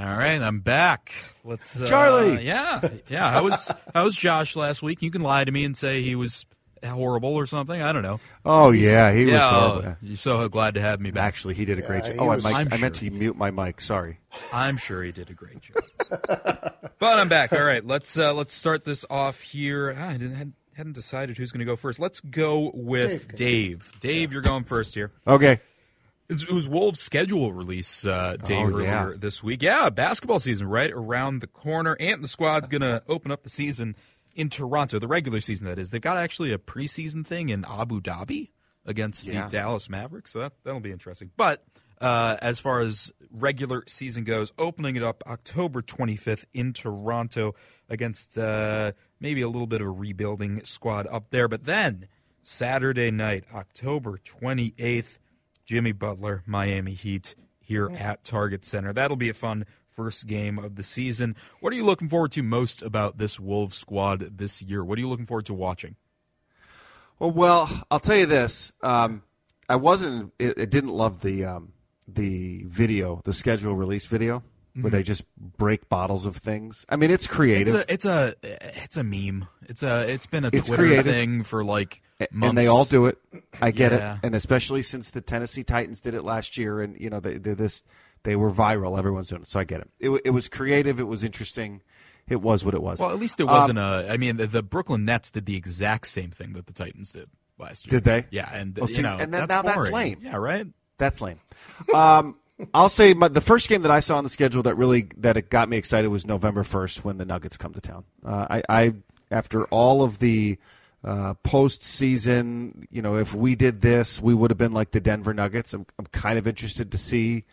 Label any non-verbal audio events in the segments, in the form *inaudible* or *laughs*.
All right, I'm back. Let's uh, Charlie! Yeah, yeah. How was how was Josh last week? You can lie to me and say he was horrible or something. I don't know. Oh yeah, he was yeah, horrible. oh, you're so glad to have me back. Actually, he did a great Yeah, job. he Oh, I, was- mic- I'm I meant to mute my mic. Sorry. I'm sure he did a great job. but I'm back. All right, let's uh, let's start this off here. Ah, I didn't had, hadn't decided who's going to go first. Let's go with Dave. Dave, you're going first here. Okay. It was Wolves' schedule release uh, day Oh, earlier yeah. this week. Yeah, basketball season right around the corner. and the squad's going *laughs* to open up the season in Toronto, the regular season, that is. They've got actually a preseason thing in Abu Dhabi against Yeah. the Dallas Mavericks, so that, that'll be interesting. But uh, as far as regular season goes, opening it up October 25th in Toronto against uh, maybe a little bit of a rebuilding squad up there. But then Saturday night, October 28th, Jimmy Butler, Miami Heat here at Target Center. That'll be a fun first game of the season. What are you looking forward to most about this Wolves squad this year? What are you looking forward to watching? Well, well, I'll tell you this. Um, I wasn't. It, I didn't love the um, the video, the schedule release video, where they just break bottles of things. I mean, it's creative, It's a it's a it's a meme. It's a it's been a It's Twitter creative. thing for like months. and they all do it. I get Yeah. it, and especially since the Tennessee Titans did it last year, and you know they, they this they were viral. Everyone's doing it, so I get it. It, it was creative. It was interesting. It was what it was. Well, at least it Um, wasn't a. I mean, the, the Brooklyn Nets did the exact same thing that the Titans did last year. Did they? Yeah, and see, you know, and then- that's now that's lame. Yeah, right. That's lame. Um, *laughs* I'll say my, the first game that I saw on the schedule that really that it got me excited was November first when the Nuggets come to town. Uh, I, I after all of the uh, postseason, you know, if we did this, we would have been like the Denver Nuggets. I'm, I'm kind of interested to see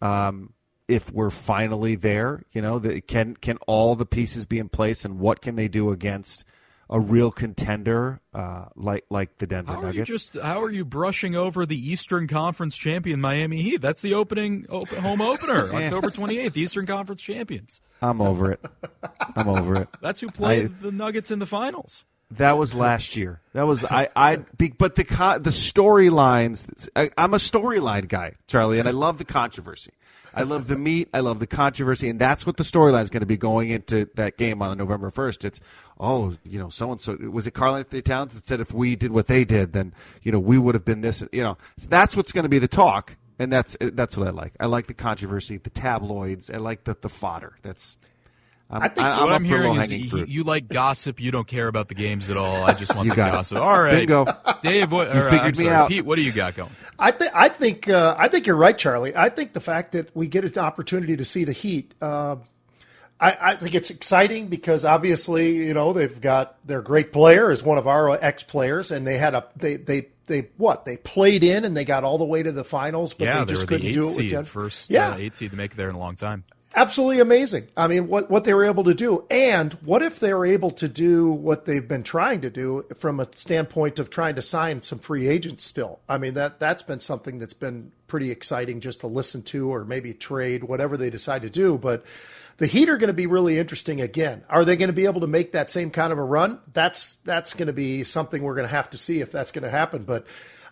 um, if we're finally there. You know, the, can can all the pieces be in place, and what can they do against a real contender uh, like like the Denver How are you Nuggets? just? How are you brushing over the Eastern Conference champion Miami Heat? That's the opening open, home opener, *laughs* October twenty eighth. Eastern Conference champions. I'm over it. I'm over it. *laughs* That's who played I- the Nuggets in the finals. That was last year. That was I. I. But the the storylines. I'm a storyline guy, Charlie, and I love the controversy. I love the meat. I love the controversy, and that's what the storyline is going to be going into that game on November first. It's oh, you know, so and so was it Karl-Anthony Towns that said if we did what they did, then you know we would have been this. You know, so that's what's going to be the talk, and that's that's what I like. I like the controversy, the tabloids. I like the the fodder. That's. I'm, I think I, so. I'm what I'm hearing is you, you like gossip. You don't care about the games at all. I just want *laughs* You the got it. gossip. All right, Bingo. Dave. What, You or, uh, figured I'm me sorry, out. Pete, what do you got going? I think I think uh, I think you're right, Charlie. I think the fact that we get an opportunity to see the Heat, uh, I, I think it's exciting because obviously you know they've got their great player is one of our ex players, and they had a they they they what they played in and they got all the way to the finals, but yeah, they they just were couldn't the eight do it with seed, Denver. first yeah, uh, eight seed to make it there in a long time. Absolutely amazing. I mean, what what they were able to do, and what if they were able to do what they've been trying to do from a standpoint of trying to sign some free agents still? I mean that that's been something that's been pretty exciting just to listen to, or maybe trade whatever they decide to do, but. The Heat are going to be really interesting again. Are they going to be able to make that same kind of a run? That's that's going to be something we're going to have to see if that's going to happen. But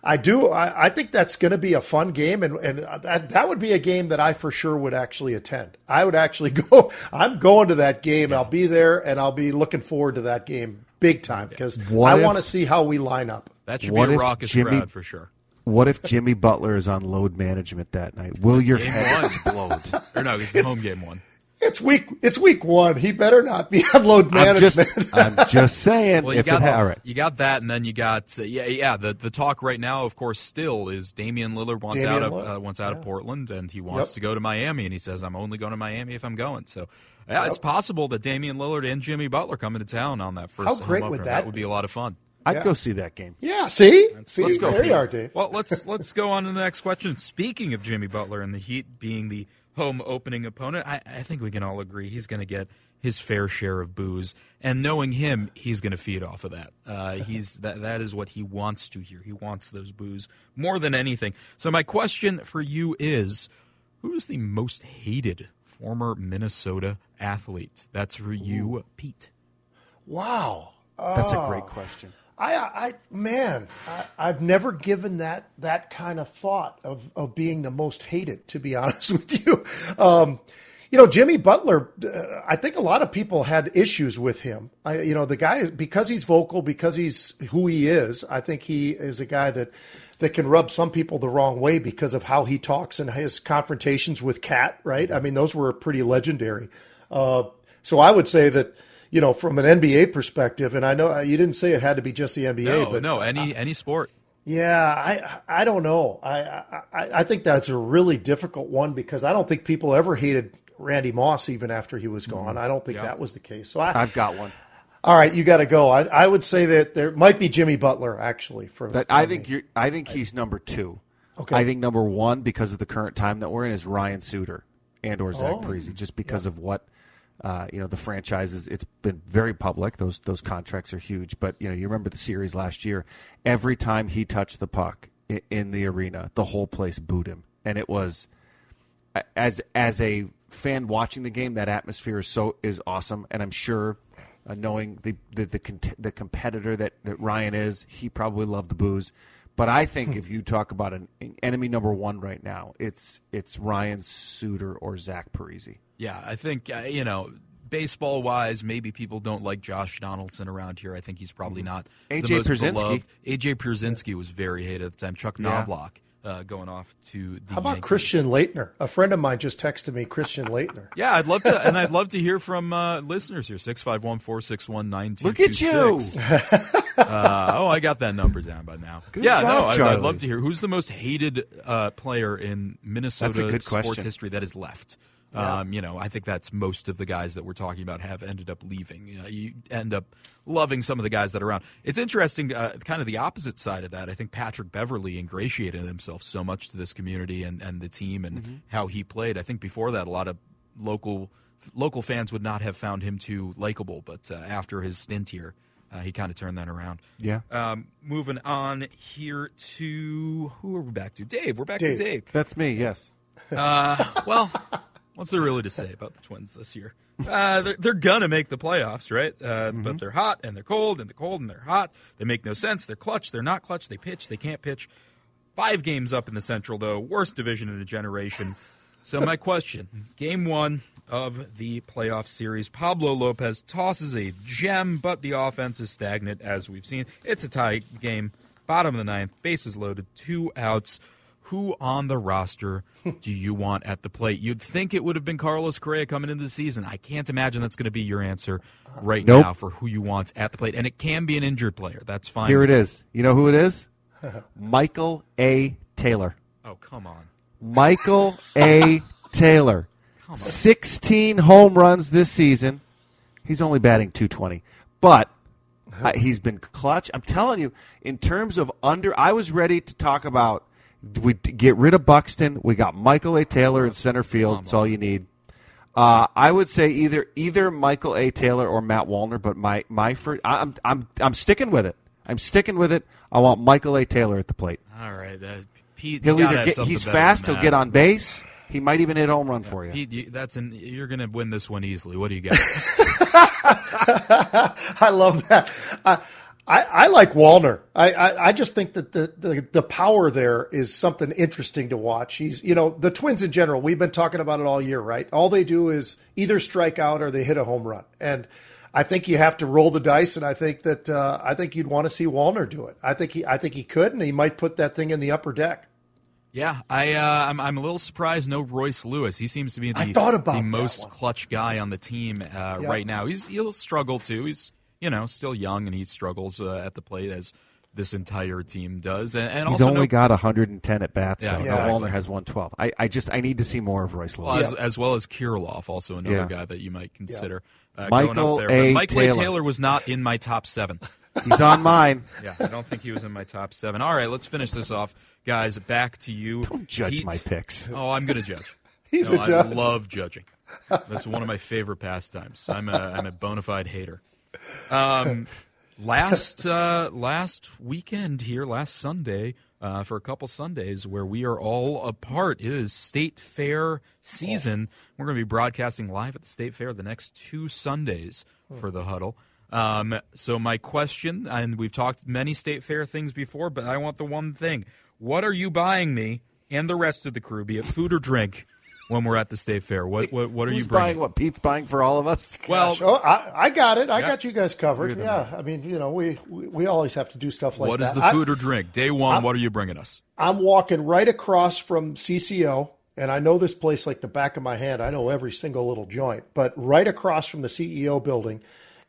I do. I, I think that's going to be a fun game, and and uh, that that would be a game that I for sure would actually attend. I would actually *laughs* go. I'm going to that game. I'll be there, and I'll be looking forward to that game big time because What I want to see how we line up. That should What be a if raucous Jimmy- crowd for sure. What if Jimmy Butler is on load management that night? Will your Game head explode? Or no, it's the *laughs* home game one. It's week. It's week one. He better not be *laughs* on load I'm management. just, *laughs* I'm just saying. Well, you if got it, all right. you got that, and then you got uh, yeah, yeah. The the talk right now, of course, still is Damian Lillard wants Damian out of uh, wants out of Portland, and he wants Yep. to go to Miami, and he says, "I'm only going to Miami if I'm going." So, yeah, it's possible that Damian Lillard and Jimmy Butler come into town on that first. How home great would opener. that would be? be a lot of fun. I'd Yeah. go see that game. Yeah, see, see, Let's go. there Pete. you are, Dave. Well, let's let's go on to the next question. Speaking of Jimmy Butler and the Heat being the home opening opponent, I, I think we can all agree he's going to get his fair share of boos. And knowing him, he's going to feed off of that. Uh, *laughs* he's that that is what he wants to hear. He wants those boos more than anything. So my question for you is, who is the most hated former Minnesota athlete? That's for you, Pete. Wow. That's a Oh. great question. I, I, man, I, I've never given that that kind of thought of of being the most hated. To be *laughs* honest with you, um, you know, Jimmy Butler. Uh, I think a lot of people had issues with him. I, you know, the guy because he's vocal, because he's who he is. I think he is a guy that that can rub some people the wrong way because of how he talks and his confrontations with KAT. Right? I mean, those were pretty legendary. Uh, so I would say that. You know, from an NBA perspective, and I know uh, you didn't say it had to be just the NBA, No, but no, any any sport. yeah, I I don't know. I, I I think that's a really difficult one because I don't think people ever hated Randy Moss even after he was gone. I don't think Yeah. that was the case. So I, I've got one. all right, you got to go. I, I would say that there might be Jimmy Butler actually for That for I think you're. I think he's number two. Okay. I think number one because of the current time that we're in is Ryan Suter and or Zach Oh. Parise, just because of what uh, you know the franchises. It's been very public. Those those contracts are huge. But you know you remember the series last year. Every time he touched the puck in, in the arena, the whole place booed him, and it was as as a fan watching the game, that atmosphere is so is awesome, and I'm sure, uh, knowing the the the, cont- the competitor that, that Ryan is, he probably loved the boos. But I think if you talk about an enemy number one right now, it's it's Ryan Suter or Zach Parise. Yeah, I think uh, you know, baseball wise, maybe people don't like Josh Donaldson around here. I think he's probably not the A.J. most Pierzynski. beloved. AJ Pierzynski was very hated at the time. Chuck Yeah. Knoblauch uh, going off to the How about Yankees. Christian Laettner? A friend of mine just texted me Christian Laettner. Yeah, I'd love to, *laughs* and I'd love to hear from uh, listeners here. 651-461-9226. Look at you. *laughs* Uh, oh, I got that number down by now. yeah, job, no, I'd, I'd love to hear who's the most hated uh, player in Minnesota That's a good sports question. history that is left. Um, you know, I think that's most of the guys that we're talking about have ended up leaving. You, know, you end up loving some of the guys that are around. It's interesting, uh, kind of the opposite side of that. I think Patrick Beverley ingratiated himself so much to this community and, and the team and Mm-hmm. how he played. I think before that, a lot of local local fans would not have found him too likable, but uh, after his stint here, uh, he kind of turned that around. Yeah. Um, moving on here to who are we back to? Dave. We're back Dave. to Dave. That's me. Yes. Well, *laughs* what's there really to say about the Twins this year? Uh, they're, they're gonna make the playoffs, right? Uh, But they're hot and they're cold and they're cold and they're hot. They make no sense. They're clutch. They're not clutch. They pitch. They can't pitch. Five games up in the Central, though. Worst division in a generation. So my question: Game one of the playoff series, Pablo Lopez tosses a gem, but the offense is stagnant, as we've seen. It's a tie game. Bottom of the ninth, bases loaded, two outs. Who on the roster do you want at the plate? You'd think it would have been Carlos Correa coming into the season. I can't imagine that's going to be your answer right Nope. now for who you want at the plate. And it can be an injured player. That's fine. Here it is. You know who it is? Michael A. Taylor. Oh, come on. Michael A. Taylor. 16 home runs this season. He's only batting 220. But uh, he's been clutch. I'm telling you, in terms of under, I was ready to talk about we get rid of Buxton. We got Michael A. Taylor in center field. That's all you need. Uh, I would say either either Michael A. Taylor or Matt Wallner, but my my first, I'm I'm I'm sticking with it. I'm sticking with it. I want Michael A. Taylor at the plate. All right, uh, Pete. He'll either get he's fast. He'll get on base. He might even hit home run for you. Pete, you, that's an, you're going to win this one easily. What do you got? *laughs* I love that. I, I, I like Wallner. I, I, I just think that the, the, the power there is something interesting to watch. He's, you know, the Twins in general, we've been talking about it all year, right? All they do is either strike out or they hit a home run. And I think you have to roll the dice. And I think that, uh, I think you'd want to see Wallner do it. I think he, I think he could, and he might put that thing in the upper deck. yeah, I uh, I'm, I'm a little surprised. No Royce Lewis. He seems to be the, I thought about the most one. clutch guy on the team uh, right now. He's he'll struggle too. He's you know still young and he struggles uh, at the plate as this entire team does, and, and He's also only no- got 110 at bats. Yeah, though. exactly. Wallner has 112. I, I just I need to see more of Royce well, Lewis. as, as well as Kirilloff, also another Yeah. guy that you might consider. Uh, Michael going up there. A. Mike Taylor. Taylor was not in my top seven. *laughs* He's on mine. *laughs* Yeah, I don't think he was in my top seven. All right, let's finish this off, guys. Back to you. Don't judge Heat. my picks. Oh, I'm going to judge. *laughs* He's No, a judge. I love judging. That's one of my favorite pastimes. I'm a I'm a bona fide hater. Um, last uh, last weekend here, last Sunday, uh, for a couple Sundays where we are all apart. It is State Fair season. We're going to be broadcasting live at the State Fair the next two Sundays for the huddle. Um, so my question, and we've talked many State Fair things before, but I want the one thing: What are you buying me and the rest of the crew, be it food or drink, when we're at the State Fair? What what, what are Who's you bringing? buying what Pete's buying for all of us? Well, Oh, I, I got it. I Yeah. got you guys covered. Yeah, I mean, you know, we, we we always have to do stuff like what that. is the I- food or drink? Day one, what are you bringing us? I'm walking right across from CCO, and I know this place like the back of my hand. I know every single little joint, but right across from the CEO building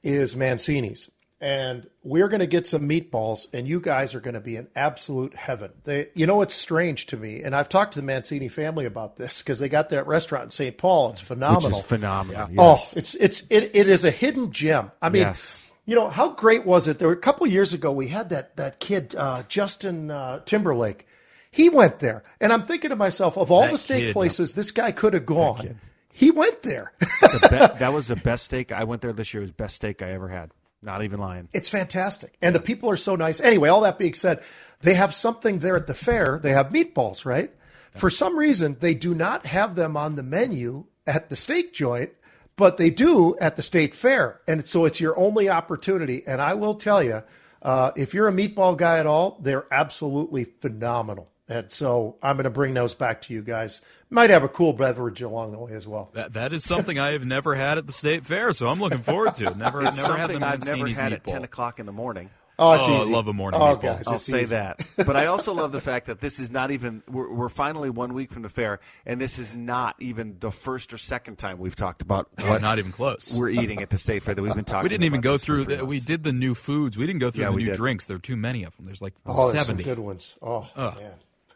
is Mancini's. And we're going to get some meatballs, and you guys are going to be in absolute heaven. They, you know, it's strange to me, and I've talked to the Mancini family about this because they got that restaurant in St. Paul. It's Which phenomenal. is phenomenal. Oh, yes. it's it's it, it is a hidden gem. I mean, Yes. you know how great was it? There were a couple years ago we had that that kid uh, Justin uh, Timberlake. He went there, and I'm thinking to myself, of all That the steak kid. places this guy could have gone, he went there. The be- *laughs* that was the best steak. I went there this year. It was the best steak I ever had. Not even lying. It's fantastic. And the people are so nice. Anyway, all that being said, they have something there at the fair. They have meatballs, right? For some reason, they do not have them on the menu at the steak joint, but they do at the state fair. And so it's your only opportunity. And I will tell you, uh, if you're a meatball guy at all, they're absolutely phenomenal. And so I'm going to bring those back to you guys. Might have a cool beverage along the way as well. That that is something I have never had at the state fair, so I'm looking forward to. it. *laughs* Never It's never had the something I've never Mancini's had at meatball. 10 o'clock in the morning. Oh, it's Oh, I love a morning Oh, meatball. guys, I'll it's say easy. that. But I also love the fact that this is not even, we're, we're finally one week from the fair, and this is not even the first or second time we've talked about *laughs* what Not even close. we're eating at the state fair that we've been *laughs* talking We didn't even go through. The, we did the new foods. We didn't go through Yeah, the new did. drinks. There are too many of them. There's like Oh, there's some seventy. good ones. Oh, man.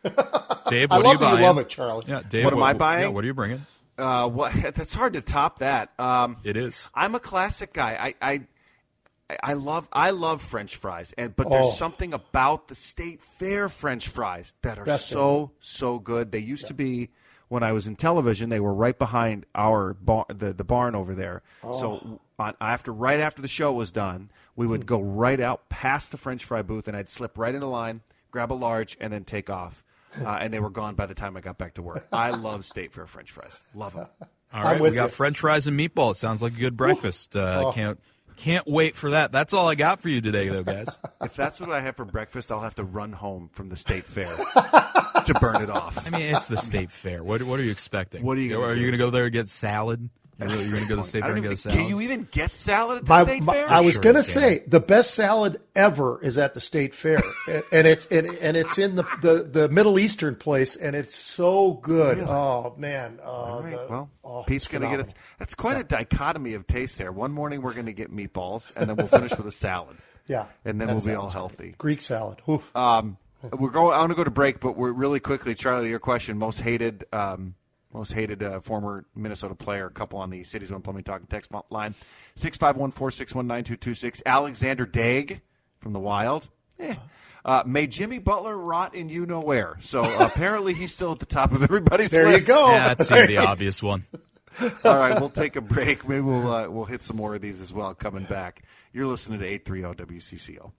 *laughs* Dave, I what love are you that you love it, Charlie. Yeah, Dave. What am I buying? Yeah, what are you bringing? Uh, what? *laughs* That's hard to top that. Um, It is. I'm a classic guy. I, I I love I love French fries, and but Oh. there's something about the state fair French fries that are Best so so good. They used to be when I was in television. They were right behind our bar, the the barn over there. Oh. So on, after right after the show was done, we would go right out past the French fry booth, and I'd slip right into line, grab a large, and then take off. Uh, and they were gone by the time I got back to work. I love State Fair French fries. Love them. All right, we got you. French fries and meatballs. Sounds like a good breakfast. Uh, Oh. Can't can't wait for that. That's all I got for you today, though, guys. *laughs* If that's what I have for breakfast, I'll have to run home from the state fair to burn it off. I mean, it's the state fair. What what are you expecting? What are you gonna Are do? you going to go there and get salad? You're really- you're going to go to the state I fair don't and get even a think- salad? Can you even get salad at the My- state my- fair? I was Sure going to say the best salad ever is at the state fair, and, and it's and, and it's in the, the the Middle Eastern place, and it's so good. Oh man! Uh, All right, the- well, oh, Pete's going to get us. That's quite a dichotomy of taste there. One morning we're going to get meatballs, and then we'll finish with a salad. *laughs* Yeah, and then we'll be all healthy. Greek salad. Oof. Um, we're going. I want to go to break, but we're really quickly, Charlie. Your question: most hated, um, most hated uh, former Minnesota player. A couple on the Cities One Plumbing Talking text line: six five one four six one nine two two six. Alexander Daigle from the Wild. Eh. Uh, may Jimmy Butler rot in you know where. So *laughs* apparently he's still at the top of everybody's There you list. go. Yeah, that seemed the obvious one. *laughs* All right, we'll take a break. Maybe we'll uh, we'll hit some more of these as well coming back. You're listening to 830 WCCO.